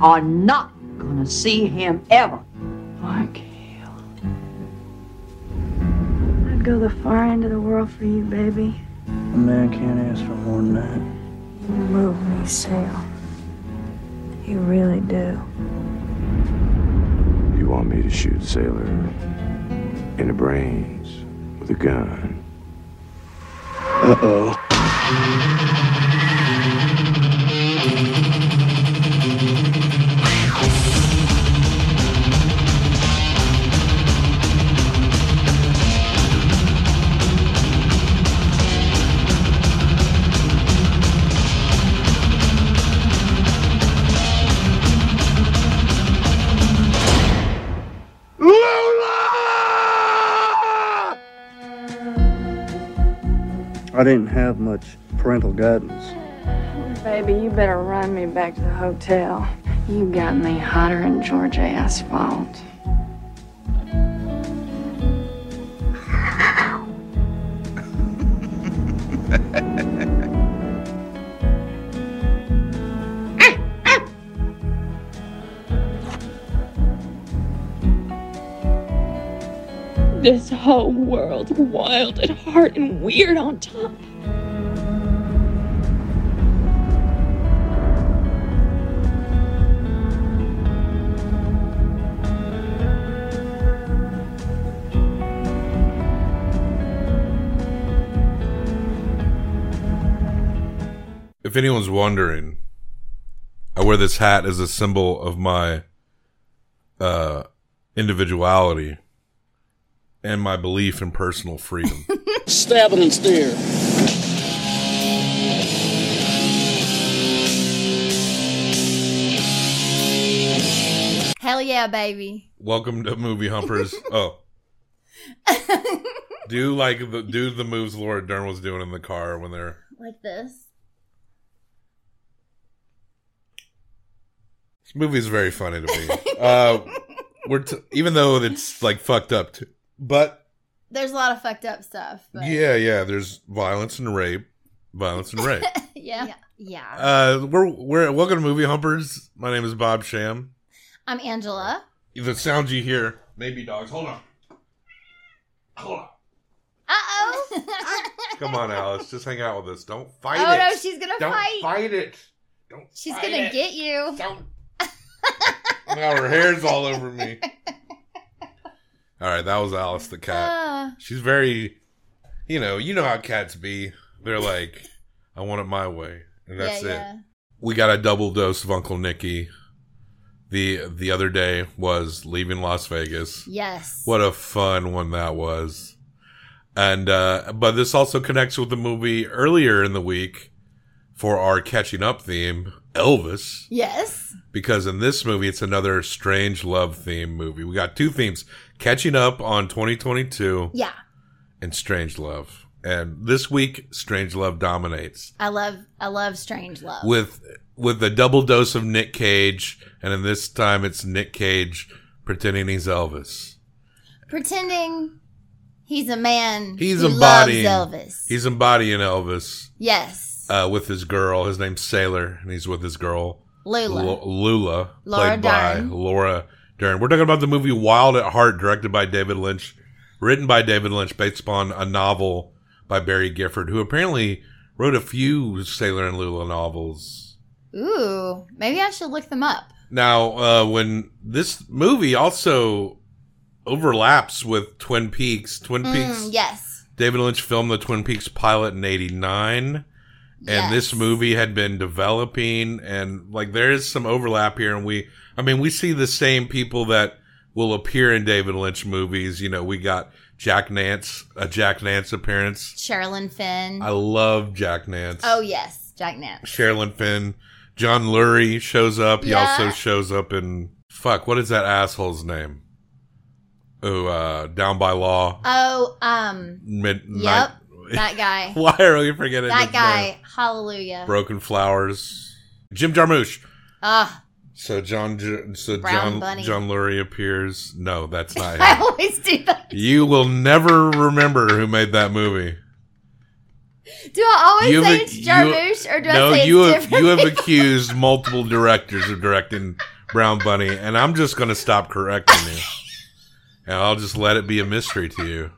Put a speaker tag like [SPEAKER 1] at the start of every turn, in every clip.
[SPEAKER 1] are not gonna see him ever.
[SPEAKER 2] Mark Hill. I'd go the far end of the world for you, baby.
[SPEAKER 3] A man can't ask for more than that.
[SPEAKER 2] You move me, Sale. You really do.
[SPEAKER 4] You want me to shoot Sailor in the brains with a gun?
[SPEAKER 3] Uh oh. I didn't have much parental guidance.
[SPEAKER 2] Baby, you better run me back to the hotel. You got me hotter than Georgia asphalt.
[SPEAKER 5] Whole world wild at heart and weird on top.
[SPEAKER 6] If anyone's wondering, I wear this hat as a symbol of my uh, individuality and my belief in personal freedom.
[SPEAKER 3] Stabbing and steer.
[SPEAKER 7] Hell yeah, baby.
[SPEAKER 6] Welcome to Movie Humpers. Oh. do like the do the moves Laura Dern was doing in the car when they're
[SPEAKER 7] Like this.
[SPEAKER 6] this movie is very funny to me. uh, we're t- even though it's like fucked up, too. But
[SPEAKER 7] There's a lot of fucked up stuff. But
[SPEAKER 6] yeah, yeah. There's violence and rape, violence and rape.
[SPEAKER 7] yeah.
[SPEAKER 8] Yeah.
[SPEAKER 6] uh, we're we're welcome to Movie Humpers. My name is Bob Sham.
[SPEAKER 7] I'm Angela.
[SPEAKER 6] The sounds you hear, maybe dogs. Hold on, hold on.
[SPEAKER 7] Uh oh.
[SPEAKER 6] Come on, Alice. Just hang out with us. Don't fight it.
[SPEAKER 7] oh
[SPEAKER 6] it.
[SPEAKER 7] no, she's gonna fight.
[SPEAKER 6] Don't
[SPEAKER 7] fight.
[SPEAKER 6] fight it. Don't.
[SPEAKER 7] She's
[SPEAKER 6] fight
[SPEAKER 7] gonna
[SPEAKER 6] it.
[SPEAKER 7] get you.
[SPEAKER 6] Don't. now her hair's all over me. All right, that was Alice the cat.
[SPEAKER 7] Uh,
[SPEAKER 6] She's very, you know, you know how cats be. They're like, I want it my way, and that's
[SPEAKER 7] yeah,
[SPEAKER 6] it. We got a double dose of Uncle Nicky. The the other day was leaving Las Vegas.
[SPEAKER 7] Yes.
[SPEAKER 6] What a fun one that was. And uh but this also connects with the movie earlier in the week for our catching up theme, Elvis,
[SPEAKER 7] Yes.
[SPEAKER 6] because in this movie it's another strange love theme movie. We got two themes, catching up on 2022
[SPEAKER 7] Yeah.
[SPEAKER 6] and strange love. And this week strange love dominates
[SPEAKER 7] I love I love strange love.
[SPEAKER 6] with with a double dose of Nick Cage and in this time it's Nick Cage pretending he's Elvis.
[SPEAKER 7] Pretending he's a man
[SPEAKER 6] He's embodying
[SPEAKER 7] Elvis.
[SPEAKER 6] He's embodying Elvis
[SPEAKER 7] yes.
[SPEAKER 6] uh, with his girl. His name's Sailor, and he's with his girl
[SPEAKER 7] Lula.
[SPEAKER 6] Lu- Lula,
[SPEAKER 7] Laura
[SPEAKER 6] played by Laura Dern. We're talking about the movie Wild at Heart, directed by David Lynch, written by David Lynch, based upon a novel by Barry Gifford, who apparently wrote a few Sailor and Lula novels.
[SPEAKER 7] Ooh, maybe I should look them up.
[SPEAKER 6] Now, uh, when this movie also overlaps with Twin Peaks, Twin Peaks,
[SPEAKER 7] Mm, yes.
[SPEAKER 6] David Lynch filmed the Twin Peaks pilot in '89, and this movie had been developing, and like there is some overlap here, and we, I mean, we see the same people that will appear in David Lynch movies. You know, we got Jack Nance, a Jack Nance appearance.
[SPEAKER 7] Sherilyn Fenn.
[SPEAKER 6] I love Jack Nance.
[SPEAKER 7] oh yes, Jack Nance.
[SPEAKER 6] Sherilyn Fenn. John Lurie shows up. He
[SPEAKER 7] Yeah.
[SPEAKER 6] also shows up in fuck. What is that asshole's name? Oh, uh, Down by Law.
[SPEAKER 7] Oh, um,
[SPEAKER 6] Mid.
[SPEAKER 7] yep, that guy.
[SPEAKER 6] Why are we forgetting
[SPEAKER 7] that guy.
[SPEAKER 6] name?
[SPEAKER 7] Hallelujah.
[SPEAKER 6] Broken Flowers. Jim Jarmusch.
[SPEAKER 7] Ah,
[SPEAKER 6] So John, so
[SPEAKER 7] Brown
[SPEAKER 6] John,
[SPEAKER 7] Bunny.
[SPEAKER 6] John Lurie appears. No, that's not him.
[SPEAKER 7] I always do that.
[SPEAKER 6] you will never remember who made that movie.
[SPEAKER 7] Do I always
[SPEAKER 6] You've
[SPEAKER 7] say it's
[SPEAKER 6] you-
[SPEAKER 7] Jarmusch, or do
[SPEAKER 6] no,
[SPEAKER 7] I say
[SPEAKER 6] you
[SPEAKER 7] it's
[SPEAKER 6] have
[SPEAKER 7] different?
[SPEAKER 6] you have accused multiple directors of directing Brown Bunny, and I'm just going to stop correcting you, and I'll just let it be a mystery to you.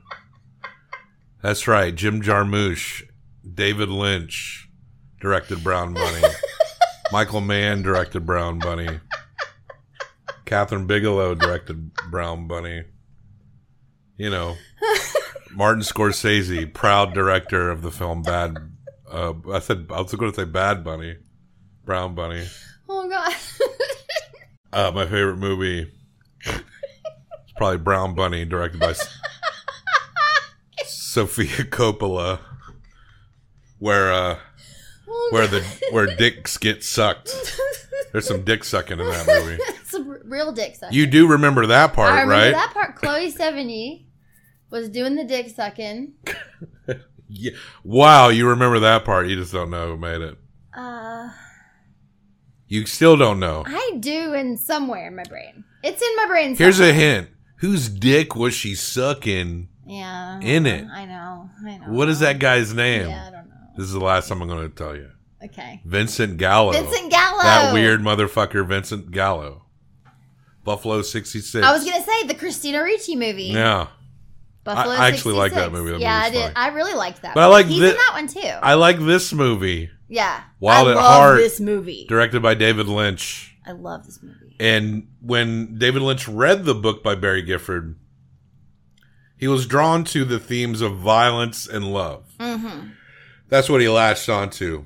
[SPEAKER 6] That's right, Jim Jarmusch, David Lynch directed Brown Bunny, Michael Mann directed Brown Bunny, Kathryn Bigelow directed Brown Bunny. You know, Martin Scorsese, proud director of the film Bad. Uh, I said I was going to say Bad Bunny, Brown Bunny.
[SPEAKER 7] oh god.
[SPEAKER 6] Uh, my favorite movie is probably Brown Bunny, directed by Sofia Coppola, where uh,
[SPEAKER 7] Oh,
[SPEAKER 6] where the where dicks get sucked. There's some dick sucking in that movie.
[SPEAKER 7] some real dick sucking.
[SPEAKER 6] You do remember that part,
[SPEAKER 7] I remember
[SPEAKER 6] right?
[SPEAKER 7] that part. Chloe Sevigny was doing the dick sucking.
[SPEAKER 6] Yeah. Wow, you remember that part. You just don't know who made it.
[SPEAKER 7] Uh,
[SPEAKER 6] You still don't know.
[SPEAKER 7] I do in somewhere in my brain. It's in my brain.
[SPEAKER 6] Here's a hint. Whose dick was she sucking?
[SPEAKER 7] Yeah.
[SPEAKER 6] in it.
[SPEAKER 7] I know. I know.
[SPEAKER 6] What is that guy's name?
[SPEAKER 7] Yeah, I don't know.
[SPEAKER 6] This is the last time I'm going to tell you.
[SPEAKER 7] Okay.
[SPEAKER 6] Vincent Gallo.
[SPEAKER 7] Vincent Gallo.
[SPEAKER 6] That weird motherfucker, Vincent Gallo. Buffalo 66.
[SPEAKER 7] I was gonna say the Christina Ricci movie.
[SPEAKER 6] Yeah.
[SPEAKER 7] Buffalo
[SPEAKER 6] I- I actually like that movie. That
[SPEAKER 7] yeah, I did.
[SPEAKER 6] funny.
[SPEAKER 7] I really liked that.
[SPEAKER 6] But I like
[SPEAKER 7] He's
[SPEAKER 6] thi-
[SPEAKER 7] in that one too.
[SPEAKER 6] I like this movie,
[SPEAKER 7] yeah.
[SPEAKER 6] Wild
[SPEAKER 7] I
[SPEAKER 6] at
[SPEAKER 7] love
[SPEAKER 6] Heart.
[SPEAKER 7] this movie.
[SPEAKER 6] directed by David Lynch.
[SPEAKER 7] I love this movie.
[SPEAKER 6] And when David Lynch read the book by Barry Gifford, he was drawn to the themes of violence and love.
[SPEAKER 7] Mm-hmm.
[SPEAKER 6] That's what he latched onto.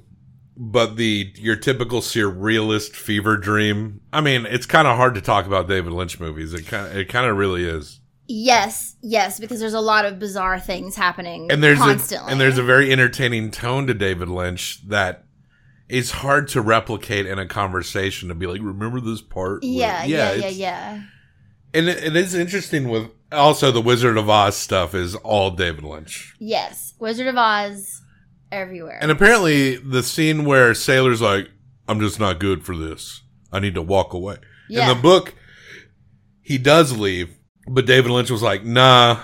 [SPEAKER 6] But the your typical surrealist fever dream. I mean, it's kind of hard to talk about David Lynch movies. It kind it kind of really is.
[SPEAKER 7] Yes, yes, because there's a lot of bizarre things happening
[SPEAKER 6] And there's
[SPEAKER 7] constantly.
[SPEAKER 6] a and there's a very entertaining tone to David Lynch that is hard to replicate in a conversation to be like, remember this part? where-"
[SPEAKER 7] yeah, yeah, yeah, yeah.
[SPEAKER 6] And it, it is interesting with also the Wizard of Oz stuff is all David Lynch.
[SPEAKER 7] Yes, Wizard of Oz, everywhere.
[SPEAKER 6] And apparently, the scene where Sailor's like, "I'm just not good for this. I need to walk away."
[SPEAKER 7] Yeah.
[SPEAKER 6] In the book, he does leave, but David Lynch was like, "Nah,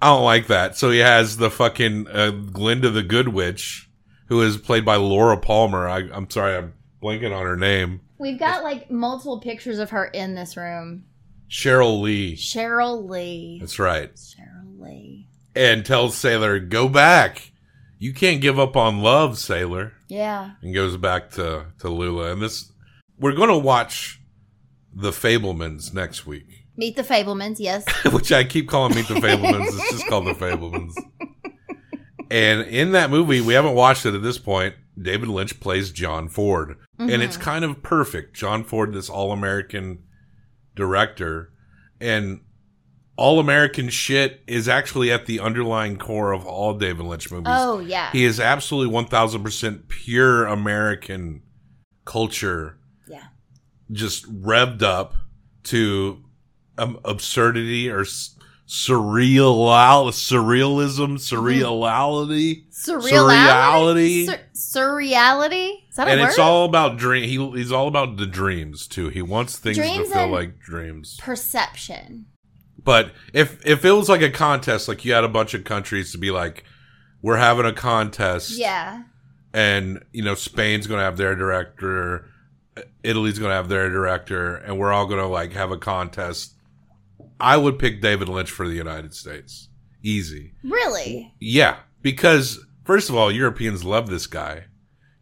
[SPEAKER 6] I don't like that." So he has the fucking uh, Glinda the Good Witch, who is played by Laura Palmer. I, I'm sorry, I'm blanking on her name.
[SPEAKER 7] We've got like multiple pictures of her in this room.
[SPEAKER 6] Cheryl Lee.
[SPEAKER 7] Cheryl Lee.
[SPEAKER 6] That's right.
[SPEAKER 7] Cheryl Lee.
[SPEAKER 6] And tells Sailor, "Go back. You can't give up on love, Sailor."
[SPEAKER 7] Yeah.
[SPEAKER 6] and goes back to to Lula. And this, we're going to watch the Fabelmans next week,
[SPEAKER 7] Meet the Fabelmans, yes.
[SPEAKER 6] which I keep calling Meet the Fabelmans. it's just called the Fabelmans. And in that movie, we haven't watched it at this point. David Lynch plays John Ford, and it's mm-hmm. kind of perfect. John Ford, this all American director, and all American shit is actually at the underlying core of all David Lynch movies.
[SPEAKER 7] Oh, yeah.
[SPEAKER 6] He is absolutely 1000% pure American culture,
[SPEAKER 7] yeah.
[SPEAKER 6] just revved up to um, absurdity or s- surreal, surrealism, surreality.
[SPEAKER 7] Surreality?
[SPEAKER 6] Surreality.
[SPEAKER 7] Sur- surreality? Is that a
[SPEAKER 6] And
[SPEAKER 7] word?
[SPEAKER 6] it's all about dream. He, he's all about the dreams too. He wants things
[SPEAKER 7] Dreams
[SPEAKER 6] to feel like dreams.
[SPEAKER 7] Perception.
[SPEAKER 6] But if if it was like a contest, like you had a bunch of countries to be like, we're having a contest,
[SPEAKER 7] Yeah.
[SPEAKER 6] and you know Spain's going to have their director, Italy's going to have their director, and we're all going to like have a contest. I would pick David Lynch for the United States, easy.
[SPEAKER 7] Really?
[SPEAKER 6] Yeah, because first of all, Europeans love this guy.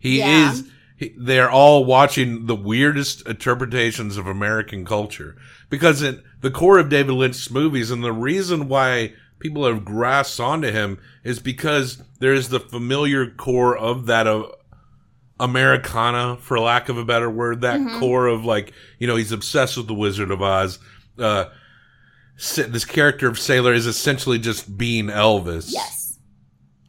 [SPEAKER 6] He
[SPEAKER 7] Yeah.
[SPEAKER 6] is. He, they're all watching the weirdest interpretations of American culture because at the core of David Lynch's movies, and the reason why people have grasped onto him is because there is the familiar core of that uh, Americana, for lack of a better word, that core of like you know he's obsessed with the Wizard of Oz. Uh, this character of Sailor is essentially just being Elvis
[SPEAKER 7] Yes.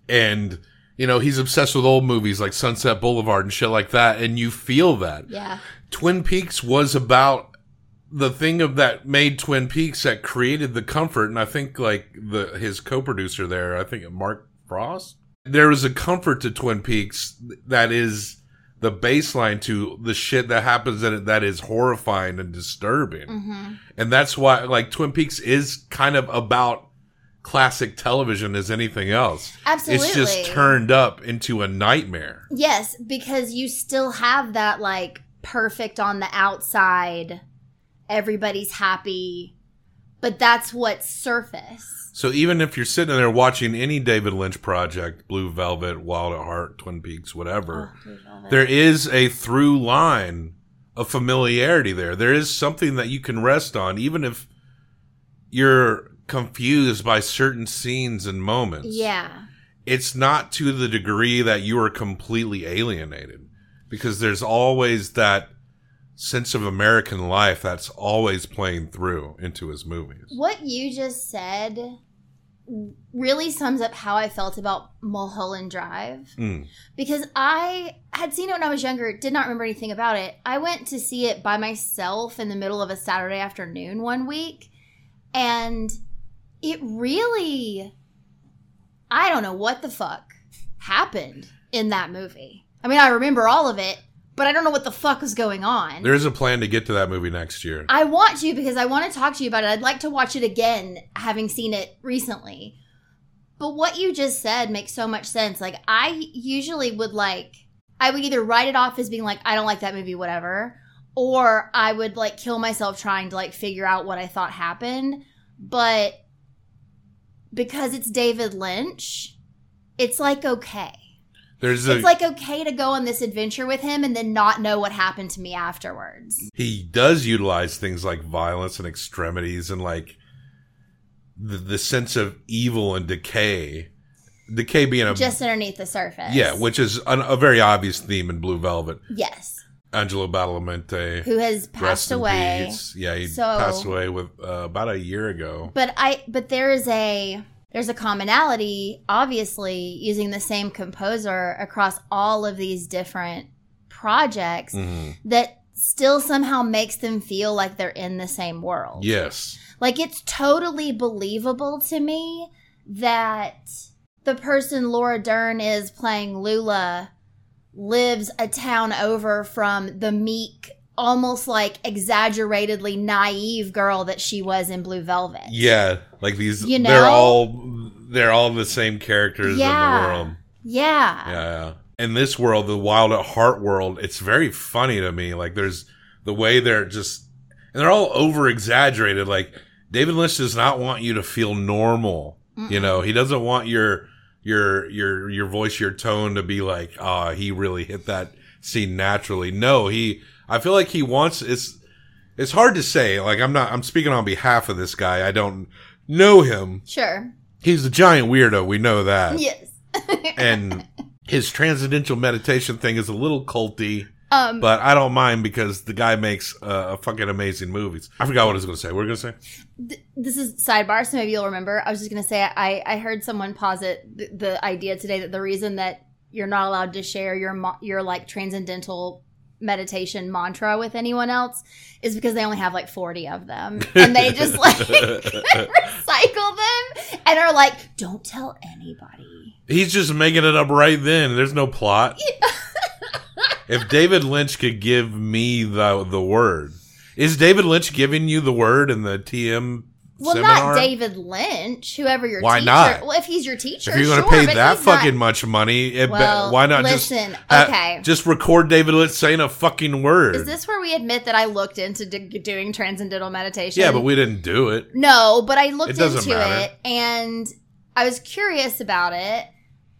[SPEAKER 6] and you know he's obsessed with old movies like Sunset Boulevard and shit like that, and you feel that.
[SPEAKER 7] Yeah.
[SPEAKER 6] Twin Peaks was about the thing of that made Twin Peaks that created the comfort, and I think like the his co-producer there, I think Mark Frost, there was a comfort to Twin Peaks that is the baseline to the shit that happens in it that is horrifying and disturbing.
[SPEAKER 7] Mm-hmm.
[SPEAKER 6] And that's why, like, Twin Peaks is kind of about classic television as anything else.
[SPEAKER 7] Absolutely.
[SPEAKER 6] It's just turned up into a nightmare.
[SPEAKER 7] Yes, because you still have that like perfect on the outside, everybody's happy, but that's what's surface.
[SPEAKER 6] So even if you're sitting there watching any David Lynch project, Blue Velvet, Wild at Heart, Twin Peaks, whatever, oh, there is a through line of familiarity there. There is something that you can rest on, even if you're confused by certain scenes and moments.
[SPEAKER 7] Yeah.
[SPEAKER 6] It's not to the degree that you are completely alienated because there's always that sense of American life that's always playing through into his movies.
[SPEAKER 7] What you just said really sums up how I felt about Mulholland Drive.
[SPEAKER 6] Mm.
[SPEAKER 7] because I had seen it when I was younger, did not remember anything about it. I went to see it by myself in the middle of a Saturday afternoon one week, and it really, I don't know what the fuck happened in that movie. I mean, I remember all of it, but I don't know what the fuck was going on.
[SPEAKER 6] There is a plan to get to that movie next year.
[SPEAKER 7] I want to because I want to talk to you about it. I'd like to watch it again, having seen it recently. But what you just said makes so much sense. Like, I usually would like, I would either write it off as being like, I don't like that movie, whatever, or I would like kill myself trying to like figure out what I thought happened. But because it's David Lynch, it's like okay.
[SPEAKER 6] There's a
[SPEAKER 7] It's like okay to go on this adventure with him and then not know what happened to me afterwards.
[SPEAKER 6] he does utilize things like violence and extremities and like the, the sense of evil and decay. Decay being a
[SPEAKER 7] Just underneath the surface.
[SPEAKER 6] yeah, which is an, a very obvious theme in Blue Velvet.
[SPEAKER 7] Yes.
[SPEAKER 6] Angelo Badalamenti,
[SPEAKER 7] Who has passed away.
[SPEAKER 6] peace. Yeah, he
[SPEAKER 7] So-
[SPEAKER 6] passed away with uh, about a year ago.
[SPEAKER 7] But I but there is a there's a commonality, obviously, using the same composer across all of these different projects
[SPEAKER 6] Mhm.
[SPEAKER 7] that still somehow makes them feel like they're in the same world.
[SPEAKER 6] Yes,
[SPEAKER 7] Like it's totally believable to me that the person Laura Dern is playing Lula lives a town over from the meek, almost like exaggeratedly naive girl that she was in Blue Velvet.
[SPEAKER 6] yeah, like these.
[SPEAKER 7] You know, they're
[SPEAKER 6] all they're all the same characters
[SPEAKER 7] Yeah.
[SPEAKER 6] in the world.
[SPEAKER 7] Yeah.
[SPEAKER 6] Yeah, yeah. In this world, the Wild at Heart world, it's very funny to me. Like there's the way they're just, and they're all over exaggerated. Like David Lynch does not want you to feel normal. You know, he doesn't want your your your your voice, your tone to be like, ah, he really hit that scene naturally. No, he. I feel like he wants. It's it's hard to say. Like I'm not. I'm speaking on behalf of this guy. I don't know him.
[SPEAKER 7] Sure.
[SPEAKER 6] He's a giant weirdo. We know that
[SPEAKER 7] Yes.
[SPEAKER 6] and his transcendental meditation thing is a little culty,
[SPEAKER 7] Um
[SPEAKER 6] but I don't mind because the guy makes uh, fucking amazing movies. I forgot what I was going to say. What were you going to say?
[SPEAKER 7] Th- this is sidebar, so maybe you'll remember. I was just gonna say I I heard someone posit the, the idea today that the reason that you're not allowed to share your mo- your like transcendental meditation mantra with anyone else is because they only have like 40 of them and they just like recycle them and are like don't tell anybody
[SPEAKER 6] He's just making it up right then. There's no plot. if David Lynch could give me the the word, is David Lynch giving you the word in the TM
[SPEAKER 7] well
[SPEAKER 6] seminar?
[SPEAKER 7] not david lynch whoever your
[SPEAKER 6] Why
[SPEAKER 7] teacher
[SPEAKER 6] not?
[SPEAKER 7] well if he's your teacher
[SPEAKER 6] If you're going to
[SPEAKER 7] sure,
[SPEAKER 6] pay that
[SPEAKER 7] he's not-
[SPEAKER 6] fucking much money, it be-
[SPEAKER 7] Well,
[SPEAKER 6] why not
[SPEAKER 7] listen,
[SPEAKER 6] just
[SPEAKER 7] okay.
[SPEAKER 6] just record David Lynch saying a fucking word?
[SPEAKER 7] Is this where we admit that I looked into d- doing transcendental meditation?
[SPEAKER 6] yeah, but we didn't do it.
[SPEAKER 7] no, but I looked
[SPEAKER 6] It
[SPEAKER 7] into
[SPEAKER 6] matter.
[SPEAKER 7] it and I was curious about it.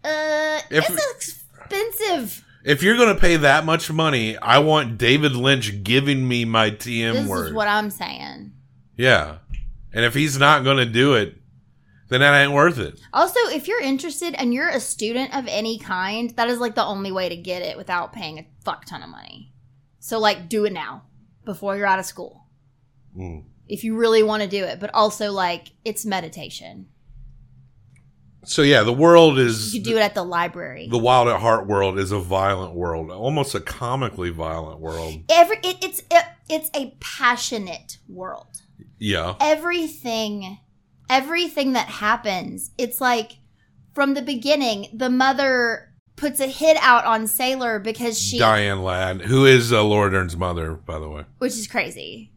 [SPEAKER 7] Uh,
[SPEAKER 6] If-
[SPEAKER 7] it's expensive.
[SPEAKER 6] If you're going to pay that much money, I want David Lynch giving me my TM
[SPEAKER 7] This
[SPEAKER 6] word.
[SPEAKER 7] is what I'm saying.
[SPEAKER 6] yeah. And if he's not going to do it, then that ain't worth it.
[SPEAKER 7] Also, if you're interested and you're a student of any kind, that is like the only way to get it without paying a fuck ton of money. So, like, do it now before you're out of school.
[SPEAKER 6] Mm.
[SPEAKER 7] If you really want to do it, but also, like, it's meditation.
[SPEAKER 6] So yeah, the world is
[SPEAKER 7] You could do it at the library.
[SPEAKER 6] the Wild at Heart world is a violent world, almost a comically violent world.
[SPEAKER 7] every it, it's it, it's a passionate world
[SPEAKER 6] Yeah.
[SPEAKER 7] everything everything that happens it's like from the beginning the mother puts a hit out on sailor because she
[SPEAKER 6] Diane Ladd, who is uh, Laura Dern's mother, by the way.
[SPEAKER 7] which is crazy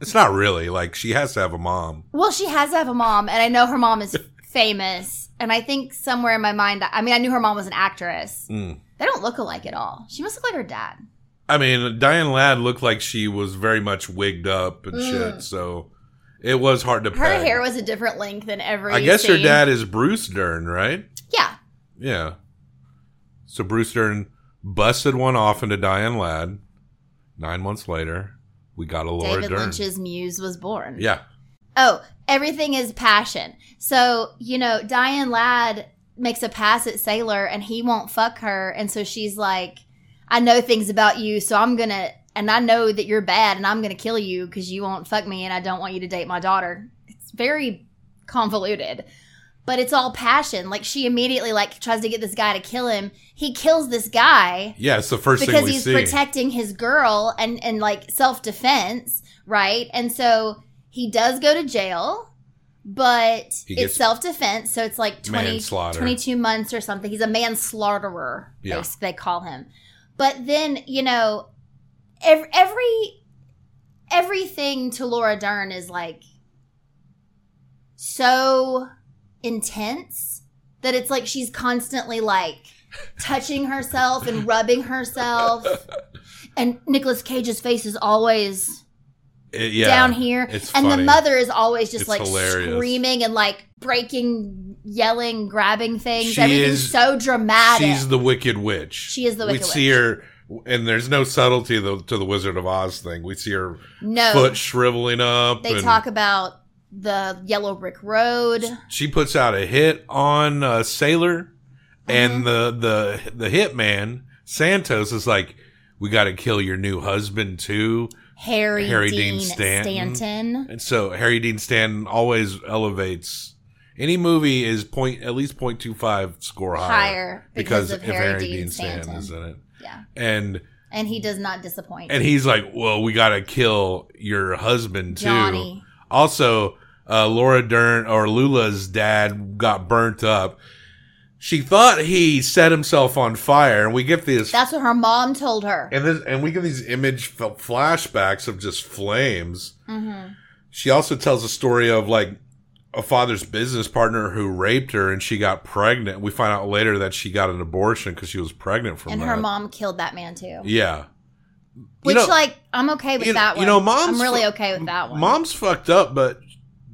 [SPEAKER 6] It's not really like she has to have a mom.
[SPEAKER 7] well she has to have a mom and i know her mom is famous, and I think somewhere in my mind, I mean, I knew her mom was an actress.
[SPEAKER 6] Mm.
[SPEAKER 7] They don't look alike at all. She must look like her dad.
[SPEAKER 6] I mean, Diane Ladd looked like she was very much wigged up and shit, so it was hard to
[SPEAKER 7] Mm. Her
[SPEAKER 6] peg.
[SPEAKER 7] hair was a different length than every.
[SPEAKER 6] I guess her dad is Bruce Dern, right?
[SPEAKER 7] Yeah,
[SPEAKER 6] Yeah. So Bruce Dern busted one off into Diane Ladd. Nine months later, we got a Laura
[SPEAKER 7] David
[SPEAKER 6] Dern.
[SPEAKER 7] Lynch's muse was born.
[SPEAKER 6] Yeah.
[SPEAKER 7] Oh, everything is passion. So, you know, Diane Ladd makes a pass at Sailor and he won't fuck her. And so she's like, I know things about you, so I'm going to, and I know that you're bad and I'm going to kill you because you won't fuck me and I don't want you to date my daughter. It's very convoluted. But it's all passion. Like she immediately like tries to get this guy to kill him. He kills this guy
[SPEAKER 6] Yeah, it's the first thing
[SPEAKER 7] because he's
[SPEAKER 6] see.
[SPEAKER 7] protecting his girl and and like self defense, right? And so he does go to jail, but it's self defense, so it's like 20, 22 months or something. He's a manslaughterer,
[SPEAKER 6] Yeah.
[SPEAKER 7] they, they call him. But then you know, every, every everything to Laura Dern is like so intense that it's like she's constantly like touching herself and rubbing herself. And Nicolas Cage's face is always
[SPEAKER 6] It- yeah,
[SPEAKER 7] down here. And
[SPEAKER 6] funny.
[SPEAKER 7] the mother is always just
[SPEAKER 6] It's
[SPEAKER 7] like
[SPEAKER 6] hilarious.
[SPEAKER 7] screaming and like breaking, yelling, grabbing things.
[SPEAKER 6] She
[SPEAKER 7] Everything's
[SPEAKER 6] is-
[SPEAKER 7] so dramatic.
[SPEAKER 6] She's the Wicked Witch.
[SPEAKER 7] She is the Wicked
[SPEAKER 6] We see her, and there's no subtlety to the, to the Wizard of Oz thing. We see her
[SPEAKER 7] no,
[SPEAKER 6] foot shriveling up.
[SPEAKER 7] they talk about the Yellow Brick Road.
[SPEAKER 6] She puts out a hit on uh, Sailor,
[SPEAKER 7] Mm-hmm.
[SPEAKER 6] and the the the hitman Santos is like, "We got to kill your new husband too."
[SPEAKER 7] Harry,
[SPEAKER 6] Harry
[SPEAKER 7] Dean,
[SPEAKER 6] Dean Stanton.
[SPEAKER 7] Stanton.
[SPEAKER 6] And so Harry Dean Stanton always elevates. Any movie is point at least point two five score higher,
[SPEAKER 7] Higher because
[SPEAKER 6] because,
[SPEAKER 7] of
[SPEAKER 6] if
[SPEAKER 7] Harry
[SPEAKER 6] Harry
[SPEAKER 7] Dean
[SPEAKER 6] Dean Stanton
[SPEAKER 7] Stanton.
[SPEAKER 6] is in it,
[SPEAKER 7] Yeah.
[SPEAKER 6] and
[SPEAKER 7] And he does not disappoint.
[SPEAKER 6] and he's like, "Well, we got to kill your husband too."
[SPEAKER 7] Johnny.
[SPEAKER 6] Also, uh, Laura Dern or Lula's dad got burnt up. She thought he set himself on fire, and we get these.
[SPEAKER 7] That's what her mom told her.
[SPEAKER 6] and this, and we get these image flashbacks of just flames.
[SPEAKER 7] Mm-hmm.
[SPEAKER 6] She also tells a story of like a father's business partner who raped her, and she got pregnant. We find out later that she got an abortion because she was pregnant from
[SPEAKER 7] And
[SPEAKER 6] that.
[SPEAKER 7] her mom killed that man too.
[SPEAKER 6] yeah.
[SPEAKER 7] Which,
[SPEAKER 6] know-
[SPEAKER 7] like, I'm okay with
[SPEAKER 6] you-
[SPEAKER 7] that one.
[SPEAKER 6] you know, mom's
[SPEAKER 7] I'm really okay with that one.
[SPEAKER 6] Mom's fucked up, but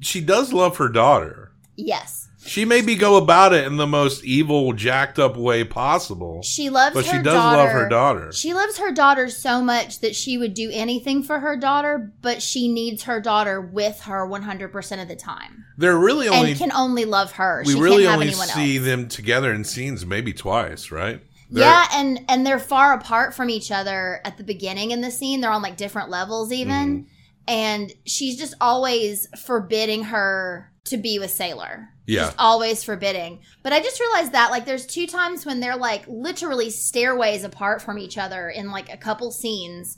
[SPEAKER 6] she does love her daughter.
[SPEAKER 7] Yes.
[SPEAKER 6] She maybe go about it in the most evil, jacked up way possible.
[SPEAKER 7] She loves
[SPEAKER 6] But
[SPEAKER 7] her
[SPEAKER 6] she does
[SPEAKER 7] daughter.
[SPEAKER 6] love her daughter.
[SPEAKER 7] She loves her daughter so much that she would do anything for her daughter, but she needs her daughter with her 100% of the time.
[SPEAKER 6] They're really only
[SPEAKER 7] and can only love her.
[SPEAKER 6] we
[SPEAKER 7] she
[SPEAKER 6] really
[SPEAKER 7] can't have
[SPEAKER 6] only
[SPEAKER 7] anyone
[SPEAKER 6] see
[SPEAKER 7] else.
[SPEAKER 6] them together in scenes maybe twice, right? They're-
[SPEAKER 7] Yeah, and and they're far apart from each other at the beginning in the scene. They're on like different levels even.
[SPEAKER 6] Mm-hmm.
[SPEAKER 7] And she's just always forbidding her to be with Sailor.
[SPEAKER 6] Yeah.
[SPEAKER 7] Just always forbidding. But I just realized that like there's two times when they're like literally stairways apart from each other in like a couple scenes.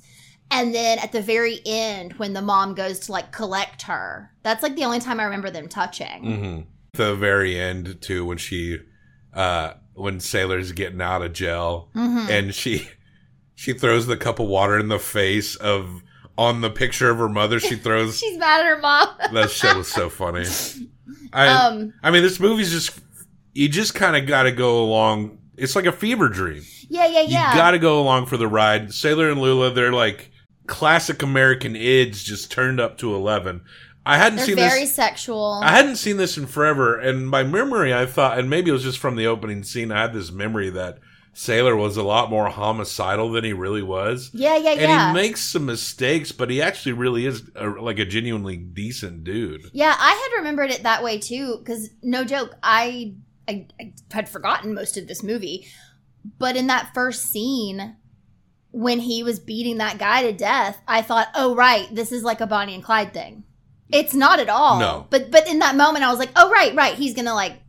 [SPEAKER 7] And then at the very end when the mom goes to like collect her. That's like the only time I remember them touching.
[SPEAKER 6] Mhm. The very end too, when she, uh, when Sailor's getting out of jail,
[SPEAKER 7] Mhm.
[SPEAKER 6] and she, she throws the cup of water in the face of on the picture of her mother. She throws
[SPEAKER 7] She's mad at her mom.
[SPEAKER 6] that shit was so funny. I,
[SPEAKER 7] um
[SPEAKER 6] I mean, this movie's just you just kind of got to go along. It's like a fever dream.
[SPEAKER 7] yeah, yeah, yeah.
[SPEAKER 6] You got to go along for the ride. Sailor and Lula, they're like classic American ids just turned up to eleven. I hadn't
[SPEAKER 7] They're
[SPEAKER 6] seen
[SPEAKER 7] very
[SPEAKER 6] this.
[SPEAKER 7] sexual.
[SPEAKER 6] I hadn't seen this in forever, and my memory, I thought, and maybe it was just from the opening scene. I had this memory that Sailor was a lot more homicidal than he really was.
[SPEAKER 7] yeah, yeah,
[SPEAKER 6] And
[SPEAKER 7] yeah.
[SPEAKER 6] And he makes some mistakes, but he actually really is a, like a genuinely decent dude.
[SPEAKER 7] yeah, I had remembered it that way too, because no joke, I, I I had forgotten most of this movie, but in that first scene when he was beating that guy to death, I thought, oh right, this is like a Bonnie and Clyde thing. It's not at all.
[SPEAKER 6] No.
[SPEAKER 7] but but in that moment, I was like, oh right, right, he's gonna like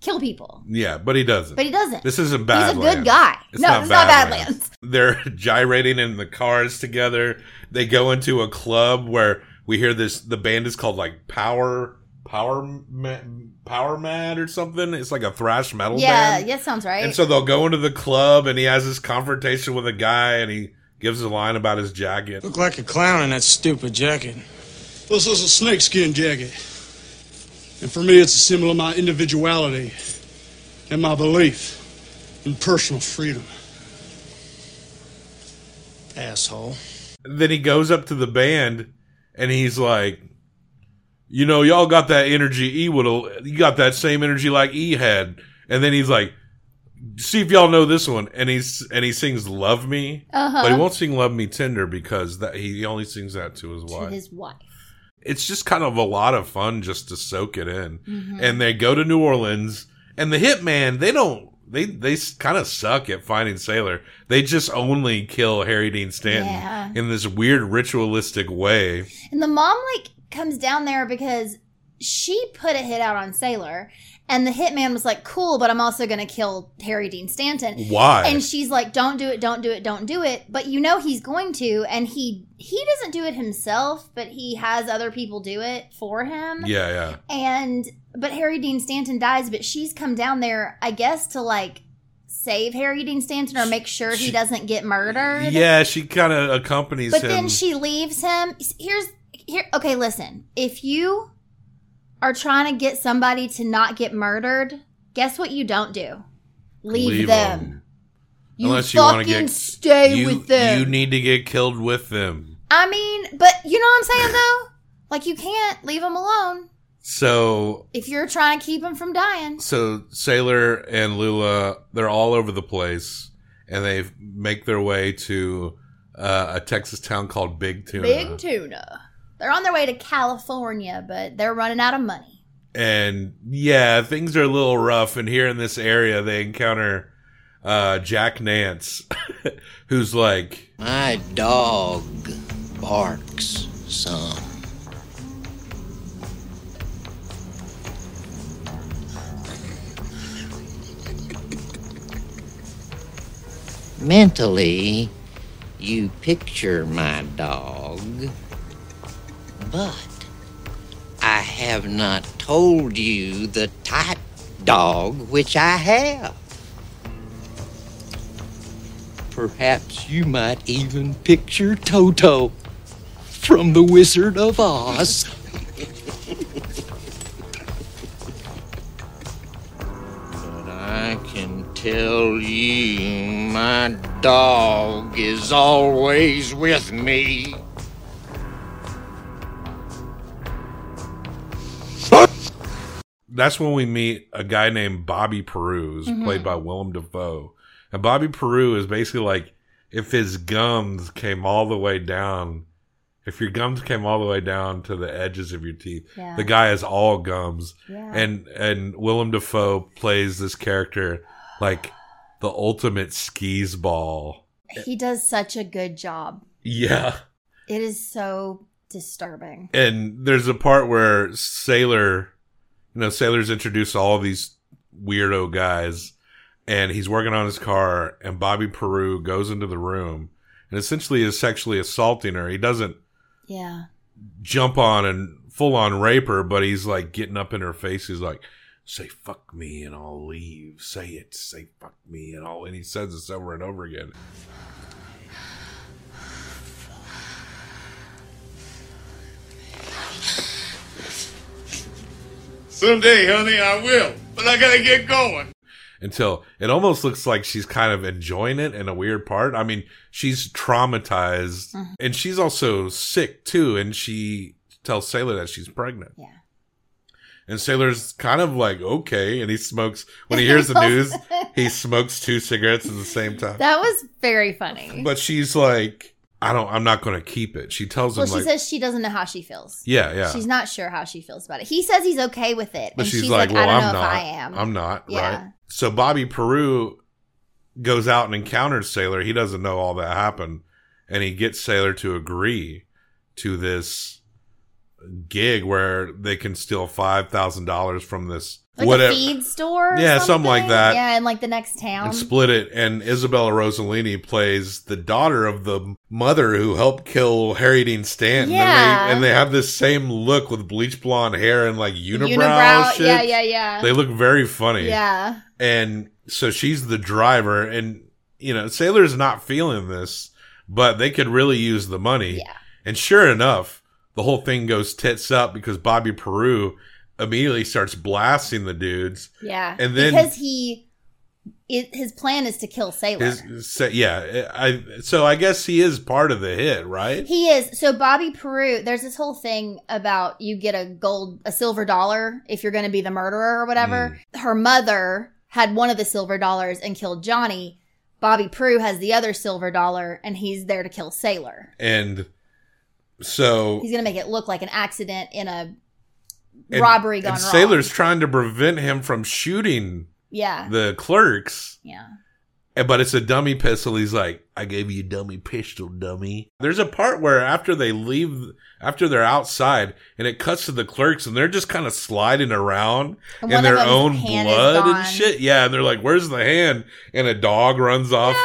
[SPEAKER 7] kill people,
[SPEAKER 6] Yeah, but he doesn't.
[SPEAKER 7] but he doesn't.
[SPEAKER 6] this isn't bad.
[SPEAKER 7] He's a good guy.
[SPEAKER 6] It's
[SPEAKER 7] no,
[SPEAKER 6] not
[SPEAKER 7] it's not
[SPEAKER 6] Badlands.
[SPEAKER 7] Badlands.
[SPEAKER 6] They're gyrating in the cars together. They go into a club where we hear this. The band is called like Power Power Ma- Power Mad or something. It's like a thrash metal
[SPEAKER 7] Yeah,
[SPEAKER 6] band.
[SPEAKER 7] yeah, yes, sounds right.
[SPEAKER 6] And so they'll go into the club, and he has this confrontation with a guy, and he gives a line about his jacket.
[SPEAKER 8] Look like a clown in that stupid jacket.
[SPEAKER 3] This is a snakeskin jacket.
[SPEAKER 8] And for me, it's a symbol of my individuality and my belief in personal freedom. Asshole.
[SPEAKER 6] then he goes up to the band and he's like, you know, y'all got that energy E would you got that same energy like E had. And then he's like, see if y'all know this one. And he's and he sings Love Me.
[SPEAKER 7] Uh-huh.
[SPEAKER 6] But he won't sing Love Me Tender because that he only sings that to his
[SPEAKER 7] to
[SPEAKER 6] wife.
[SPEAKER 7] his wife.
[SPEAKER 6] It's just kind of a lot of fun just to soak it in.
[SPEAKER 7] Mhm.
[SPEAKER 6] And they go to New Orleans and the hitman, they don't they they kind of suck at finding Sailor. They just only kill Harry Dean Stanton
[SPEAKER 7] Yeah.
[SPEAKER 6] in this weird ritualistic way.
[SPEAKER 7] And the mom like comes down there because she put a hit out on Sailor, and the hitman was like, "Cool, but I'm also going to kill Harry Dean Stanton."
[SPEAKER 6] Why?
[SPEAKER 7] And she's like, "Don't do it, don't do it, don't do it." But you know he's going to, and he he doesn't do it himself, but he has other people do it for him.
[SPEAKER 6] Yeah, yeah.
[SPEAKER 7] And but Harry Dean Stanton dies, but she's come down there, I guess, to like save Harry Dean Stanton or make sure he doesn't get murdered.
[SPEAKER 6] Yeah, she kind of accompanies
[SPEAKER 7] But
[SPEAKER 6] him.
[SPEAKER 7] then she leaves him. Here's here. Okay, listen. If you are trying to get somebody to not get murdered, guess what you don't do? Leave, them. You
[SPEAKER 6] Unless you want to get
[SPEAKER 7] stay
[SPEAKER 6] you,
[SPEAKER 7] with them.
[SPEAKER 6] You need to get killed with them.
[SPEAKER 7] I mean, but you know what I'm saying though. Like you can't leave them alone
[SPEAKER 6] So
[SPEAKER 7] if you're trying to keep them from dying.
[SPEAKER 6] so Sailor and Lula, they're all over the place, and they make their way to uh, a Texas town called Big Tuna.
[SPEAKER 7] Big tuna. They're on their way to California, but they're running out of money.
[SPEAKER 6] and yeah, things are a little rough. And here in this area, they encounter uh, Jack Nance, who's like,
[SPEAKER 9] My dog barks some. Mentally, you picture my dog, but I have not told you the type dog which I have. Perhaps you might even picture Toto from The Wizard of Oz. but I can tell you, my dog is always with me.
[SPEAKER 6] That's when we meet a guy named Bobby Peru, who's
[SPEAKER 7] Mhm.
[SPEAKER 6] played by Willem Dafoe. And Bobby Peru is basically like if his gums came all the way down, if your gums came all the way down to the edges of your teeth,
[SPEAKER 7] Yeah.
[SPEAKER 6] the guy has all gums.
[SPEAKER 7] Yeah.
[SPEAKER 6] And and Willem Dafoe plays this character like the ultimate skis ball.
[SPEAKER 7] He does such a good job.
[SPEAKER 6] Yeah.
[SPEAKER 7] It is so disturbing.
[SPEAKER 6] And there's a part where Sailor, you know, Sailor's introduced all these weirdo guys, and he's working on his car, and Bobby Peru goes into the room and essentially is sexually assaulting her. He doesn't
[SPEAKER 7] Yeah.
[SPEAKER 6] jump on and full on rape her, but he's like getting up in her face. He's like, say fuck me and I'll leave. Say it, say fuck me and all and he says this over and over again.
[SPEAKER 10] Someday, honey, I will. But I gotta get going.
[SPEAKER 6] until it almost looks like she's kind of enjoying it in a weird part. I mean, she's traumatized
[SPEAKER 7] Mhm.
[SPEAKER 6] and she's also sick too. And she tells Sailor that she's pregnant.
[SPEAKER 7] Yeah.
[SPEAKER 6] And Sailor's kind of like, okay. And he smokes, when he hears the news, he smokes two cigarettes at the same time.
[SPEAKER 7] That was very funny.
[SPEAKER 6] But she's like, I don't, I'm not going to keep it. She tells him.
[SPEAKER 7] well, she
[SPEAKER 6] like,
[SPEAKER 7] says she doesn't know how she feels.
[SPEAKER 6] yeah, yeah.
[SPEAKER 7] She's not sure how she feels about it. He says he's okay with it.
[SPEAKER 6] But
[SPEAKER 7] and
[SPEAKER 6] she's,
[SPEAKER 7] she's,
[SPEAKER 6] like, well,
[SPEAKER 7] I know
[SPEAKER 6] not.
[SPEAKER 7] if I am.
[SPEAKER 6] I'm not,
[SPEAKER 7] Yeah.
[SPEAKER 6] right? So Bobby Peru goes out and encounters Sailor. He doesn't know all that happened. And he gets Sailor to agree to this gig where they can steal $5,000 from this
[SPEAKER 7] Like
[SPEAKER 6] whatever
[SPEAKER 7] a feed store? or
[SPEAKER 6] Yeah, something like that.
[SPEAKER 7] Yeah, in like the next town.
[SPEAKER 6] and split it. And Isabella Rossellini plays the daughter of the mother who helped kill Harry Dean Stanton.
[SPEAKER 7] Yeah.
[SPEAKER 6] And they, and they have this same look with bleach blonde hair and like unibrow,
[SPEAKER 7] Unibrow,
[SPEAKER 6] shit.
[SPEAKER 7] yeah, yeah, yeah.
[SPEAKER 6] They look very funny.
[SPEAKER 7] Yeah.
[SPEAKER 6] And so she's the driver and you know, Sailor's not feeling this, but they could really use the money.
[SPEAKER 7] Yeah.
[SPEAKER 6] And sure enough, the whole thing goes tits up because Bobby Peru immediately starts blasting the dudes.
[SPEAKER 7] Yeah.
[SPEAKER 6] And then-
[SPEAKER 7] because he it, his plan is to kill Sailor.
[SPEAKER 6] His, sa- yeah, I so I guess he is part of the hit, right?
[SPEAKER 7] He is. So Bobby Peru, there's this whole thing about you get a gold, a silver dollar if you're going to be the murderer or whatever. Hmm. Her mother had one of the silver dollars and killed Johnny. Bobby Peru has the other silver dollar and he's there to kill Sailor.
[SPEAKER 6] And so
[SPEAKER 7] He's going to make it look like an accident in a
[SPEAKER 6] and-
[SPEAKER 7] robbery gone
[SPEAKER 6] and
[SPEAKER 7] wrong.
[SPEAKER 6] Sailor's trying to prevent him from shooting
[SPEAKER 7] yeah.
[SPEAKER 6] the clerks.
[SPEAKER 7] yeah.
[SPEAKER 6] And- But it's a dummy pistol. He's like, I gave you a dummy pistol, dummy. There's a part where after they leave, after they're outside, and it cuts to the clerks, and they're just kind of sliding around
[SPEAKER 7] And
[SPEAKER 6] in their own blood and shit. Yeah, and they're like, Where's the hand? And a dog runs off.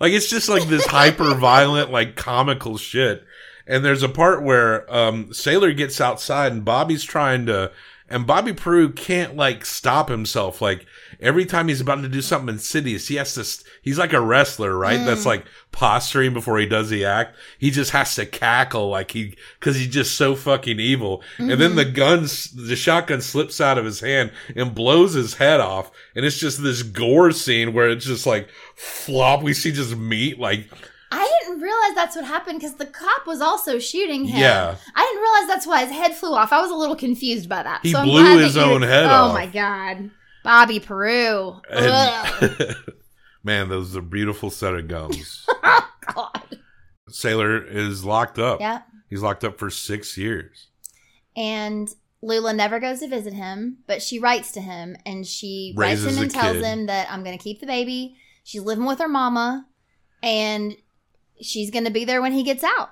[SPEAKER 6] Like, it's just like this hyper violent, like comical shit. And there's a part where um, Sailor gets outside, and Bobby's trying to. And Bobby Peru can't like stop himself. Like every time he's about to do something insidious, he has to. st- He's like a wrestler, right?
[SPEAKER 7] Mm.
[SPEAKER 6] That's like posturing before he does the act. He just has to cackle like he, cause he's just so fucking evil. And then
[SPEAKER 7] Mm-hmm.
[SPEAKER 6] the guns, the shotgun slips out of his hand and blows his head off. And it's just this gore scene where it's just like flop. We see just meat like
[SPEAKER 7] didn't realize that's what happened because the cop was also shooting him.
[SPEAKER 6] Yeah.
[SPEAKER 7] I didn't realize that's why his head flew off. I was a little confused by that.
[SPEAKER 6] He
[SPEAKER 7] I'm
[SPEAKER 6] blew his own head
[SPEAKER 7] oh
[SPEAKER 6] off.
[SPEAKER 7] my god. Bobby Peru.
[SPEAKER 6] And man, those are beautiful set of guns.
[SPEAKER 7] Oh, god.
[SPEAKER 6] Sailor is locked up.
[SPEAKER 7] Yeah.
[SPEAKER 6] He's locked up for six years.
[SPEAKER 7] And Lula never goes to visit him, but she writes to him and she
[SPEAKER 6] Raises
[SPEAKER 7] writes him and tells
[SPEAKER 6] kid.
[SPEAKER 7] him that I'm going to keep the baby. She's living with her mama and she's going to be there when he gets out.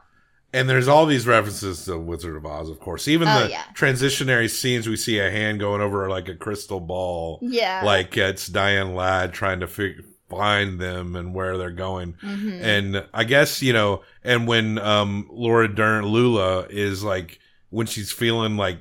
[SPEAKER 6] And there's all these references to Wizard of Oz, of course. Even
[SPEAKER 7] Oh,
[SPEAKER 6] the
[SPEAKER 7] yeah.
[SPEAKER 6] transitionary scenes, we see a hand going over like a crystal ball.
[SPEAKER 7] Yeah.
[SPEAKER 6] Like it's Diane Ladd trying to fig- find them and where they're going.
[SPEAKER 7] Mhm.
[SPEAKER 6] And I guess, you know, and when um Laura Dern, Lula is like, when she's feeling like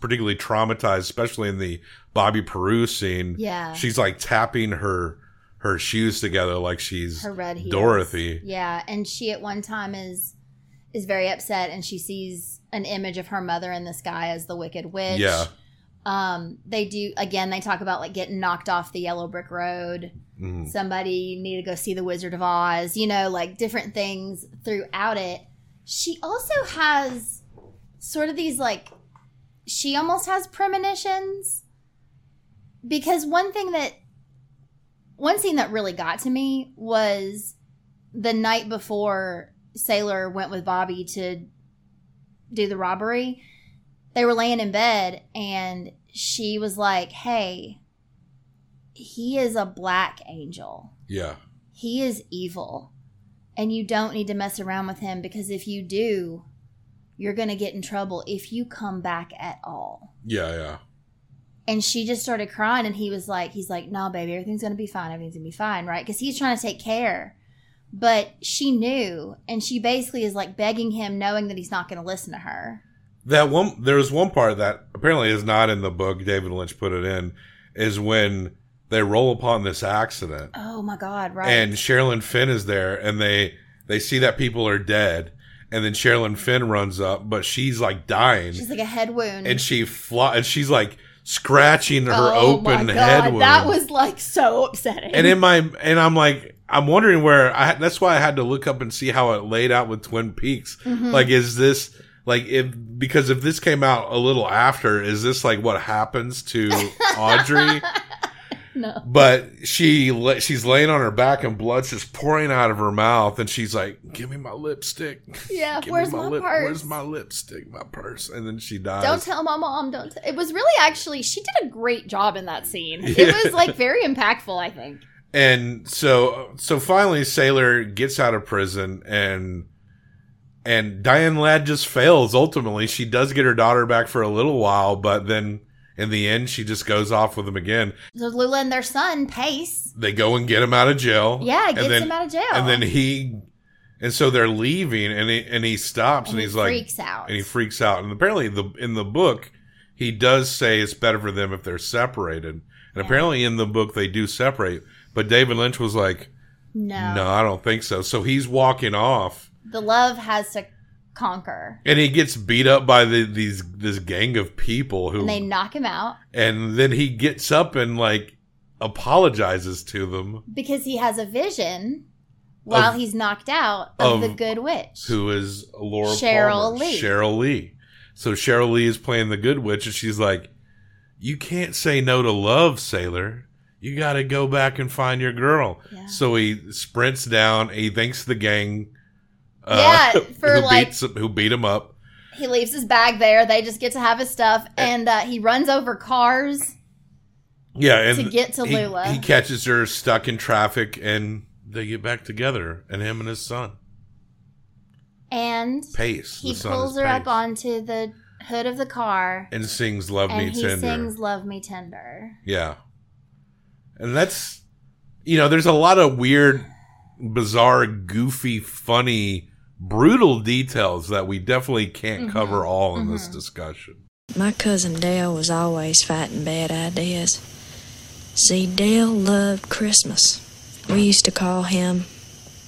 [SPEAKER 6] particularly traumatized, especially in the Bobby Peru scene,
[SPEAKER 7] Yeah.
[SPEAKER 6] she's like tapping her her shoes together like she's
[SPEAKER 7] her red heels.
[SPEAKER 6] Dorothy.
[SPEAKER 7] Yeah, and she at one time is is very upset and she sees an image of her mother in the sky as the wicked witch.
[SPEAKER 6] Yeah.
[SPEAKER 7] Um they do again they talk about like getting knocked off the yellow brick road.
[SPEAKER 6] Mhm.
[SPEAKER 7] Somebody need to go see the Wizard of Oz, you know, like different things throughout it. She also has sort of these like she almost has premonitions because one thing that one scene that really got to me was the night before Sailor went with Bobby to do the robbery. They were laying in bed and she was like, "Hey, he is a black angel.
[SPEAKER 6] Yeah.
[SPEAKER 7] He is evil. And you don't need to mess around with him because if you do, you're going to get in trouble if you come back at all."
[SPEAKER 6] Yeah, yeah.
[SPEAKER 7] And she just started crying, and he was like, he's like, no, baby, everything's gonna be fine. Everything's gonna be fine, right? Because he's trying to take care. But she knew, and she basically is like begging him, knowing that he's not gonna listen to her.
[SPEAKER 6] That one, there was one part that apparently is not in the book. David Lynch put it in, is when they roll upon this accident,
[SPEAKER 7] Oh my God, right?
[SPEAKER 6] and Sherilyn Fenn is there, and they they see that people are dead, and then Sherilyn Fenn runs up, but she's like dying,
[SPEAKER 7] she's like a head wound.
[SPEAKER 6] and she fly, and she's like scratching her
[SPEAKER 7] oh
[SPEAKER 6] open
[SPEAKER 7] my
[SPEAKER 6] head wound.
[SPEAKER 7] that was like so upsetting.
[SPEAKER 6] and in my and I'm like I'm wondering where I that's why I had to look up and see how it laid out with Twin Peaks.
[SPEAKER 7] Mhm.
[SPEAKER 6] Like is this like if because if this came out a little after, is this like what happens to Audrey?
[SPEAKER 7] no.
[SPEAKER 6] But she she's laying on her back and blood's just pouring out of her mouth, and she's like, "Give me my lipstick.
[SPEAKER 7] Yeah, where's
[SPEAKER 6] me
[SPEAKER 7] my
[SPEAKER 6] lip-
[SPEAKER 7] purse?
[SPEAKER 6] Where's my lipstick? My purse." And then she dies.
[SPEAKER 7] Don't tell my mom. Don't. T-. It was really actually she did a great job in that scene.
[SPEAKER 6] Yeah.
[SPEAKER 7] It was like very impactful. I think.
[SPEAKER 6] and so so finally sailor gets out of prison and and diane ladd just fails ultimately she does get her daughter back for a little while but then in the end she just goes off with him again
[SPEAKER 7] So Lula and their son Pace.
[SPEAKER 6] they go and get him out of jail
[SPEAKER 7] Yeah,
[SPEAKER 6] and
[SPEAKER 7] gets
[SPEAKER 6] then-
[SPEAKER 7] him out of jail.
[SPEAKER 6] and then he and so they're leaving and he and he stops and,
[SPEAKER 7] And he
[SPEAKER 6] he's like
[SPEAKER 7] freaks out.
[SPEAKER 6] and he freaks out and apparently the in the book he does say it's better for them if they're separated and apparently in the book they do separate but david lynch was like
[SPEAKER 7] No.
[SPEAKER 6] no, I don't think so. So he's walking off.
[SPEAKER 7] the love has to conquer.
[SPEAKER 6] And he gets beat up by the, these this gang of people who
[SPEAKER 7] And they knock him out
[SPEAKER 6] and then he gets up and like apologizes to them
[SPEAKER 7] because he has a vision while
[SPEAKER 6] Of-
[SPEAKER 7] he's knocked out of,
[SPEAKER 6] of
[SPEAKER 7] the good witch.
[SPEAKER 6] who is Laura
[SPEAKER 7] Cheryl
[SPEAKER 6] Palmer.
[SPEAKER 7] Lee.
[SPEAKER 6] Cheryl Lee. So Cheryl Lee is playing the good witch and she's like, You can't say no to love, sailor. You got to go back and find your girl. So he sprints down. He thanks the gang. Uh,
[SPEAKER 7] Yeah, for,
[SPEAKER 6] who
[SPEAKER 7] like-
[SPEAKER 6] beats, who beat him up.
[SPEAKER 7] He leaves his bag there. They just get to have his stuff, and uh, he runs over cars.
[SPEAKER 6] Yeah, and
[SPEAKER 7] to get to
[SPEAKER 6] he,
[SPEAKER 7] Lula.
[SPEAKER 6] he catches her stuck in traffic, and they get back together. And him and his son,
[SPEAKER 7] And
[SPEAKER 6] Pace.
[SPEAKER 7] he pulls her up onto the hood of the car,
[SPEAKER 6] and sings "Love Me
[SPEAKER 7] and he
[SPEAKER 6] Tender."
[SPEAKER 7] sings "Love Me Tender."
[SPEAKER 6] Yeah. And that's, you know, there's a lot of weird, bizarre, goofy, funny, brutal details that we definitely can't
[SPEAKER 7] Mm-hmm.
[SPEAKER 6] cover all in this discussion.
[SPEAKER 11] My cousin Dale was always fighting bad ideas. See, Dale loved Christmas. We used to call him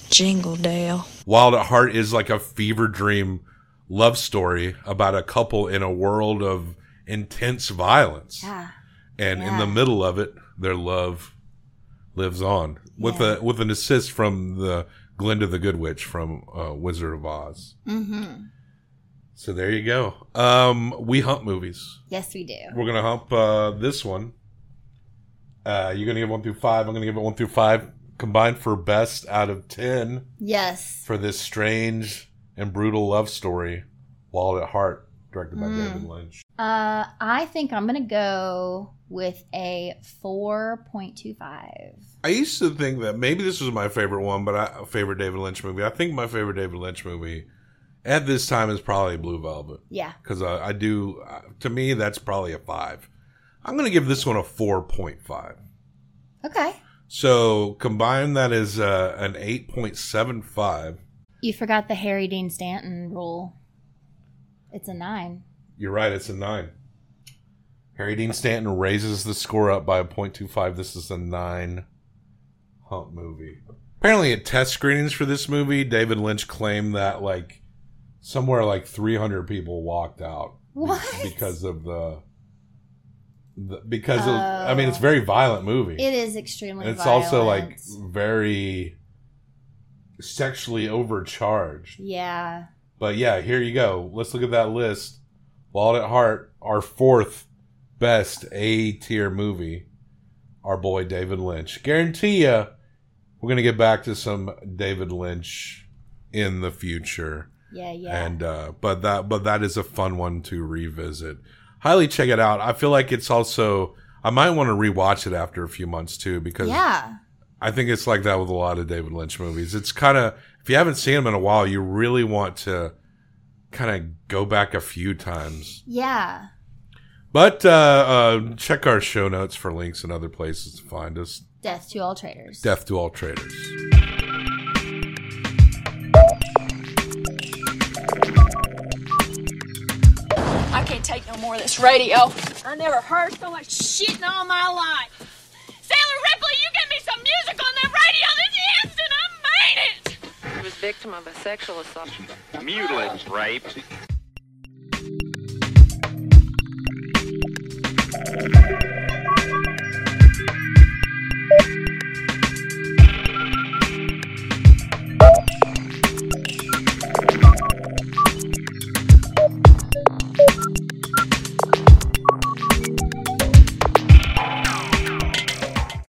[SPEAKER 11] Jingle Dale.
[SPEAKER 6] Wild at Heart is like a fever dream love story about a couple in a world of intense violence.
[SPEAKER 7] Yeah.
[SPEAKER 6] And in the middle of it, their love lives on with
[SPEAKER 7] Yeah.
[SPEAKER 6] a with an assist from the Glinda the Good Witch from uh, Wizard of Oz.
[SPEAKER 7] Mm-hmm.
[SPEAKER 6] So there you go. Um, we hump movies.
[SPEAKER 7] Yes, we do.
[SPEAKER 6] We're gonna hump uh, this one. Uh, you're gonna give one through five. I'm gonna give it one through five combined for best out of ten
[SPEAKER 7] Yes.
[SPEAKER 6] for this strange and brutal love story, Wild at Heart, directed by
[SPEAKER 7] Mm.
[SPEAKER 6] David Lynch.
[SPEAKER 7] Uh, I think I'm gonna go with a four point two five.
[SPEAKER 6] I used to think that maybe this was my favorite one, but I favorite David Lynch movie. I think my favorite David Lynch movie at this time is probably Blue Velvet.
[SPEAKER 7] Yeah.
[SPEAKER 6] because I, I do. Uh, to me, that's probably a five. I'm going to give this one a four point five.
[SPEAKER 7] Okay.
[SPEAKER 6] So combine that as uh, an eight point seven five.
[SPEAKER 7] You forgot the Harry Dean Stanton rule. It's a nine.
[SPEAKER 6] You're right. It's a nine. Harry Dean Stanton raises the score up by a point two five. This is a nine hump movie. Apparently, at test screenings for this movie, David Lynch claimed that like somewhere like 300 people walked out
[SPEAKER 7] What?
[SPEAKER 6] because of the, the because of, I mean it's a very violent movie.
[SPEAKER 7] It is extremely.
[SPEAKER 6] and it's also like very sexually overcharged.
[SPEAKER 7] Yeah.
[SPEAKER 6] But yeah, here you go. Let's look at that list. Wild at Heart, our fourth best A tier movie. Our boy David Lynch. Guarantee you, we're gonna get back to some David Lynch in the future.
[SPEAKER 7] Yeah, yeah.
[SPEAKER 6] And uh, but that but that is a fun one to revisit. Highly check it out. I feel like it's also I might want to rewatch it after a few months too because
[SPEAKER 7] yeah.
[SPEAKER 6] I think it's like that with a lot of David Lynch movies. It's kind of if you haven't seen them in a while, you really want to kind of go back a few times.
[SPEAKER 7] Yeah.
[SPEAKER 6] But uh, uh, check our show notes for links and other places to find us.
[SPEAKER 7] Death to all traitors.
[SPEAKER 6] Death to all traitors.
[SPEAKER 12] I can't take no more of this radio. I never heard so much shit in all my life music on the radio this instant. I it.
[SPEAKER 2] He was victim of a sexual assault.
[SPEAKER 13] Mutilate, rape.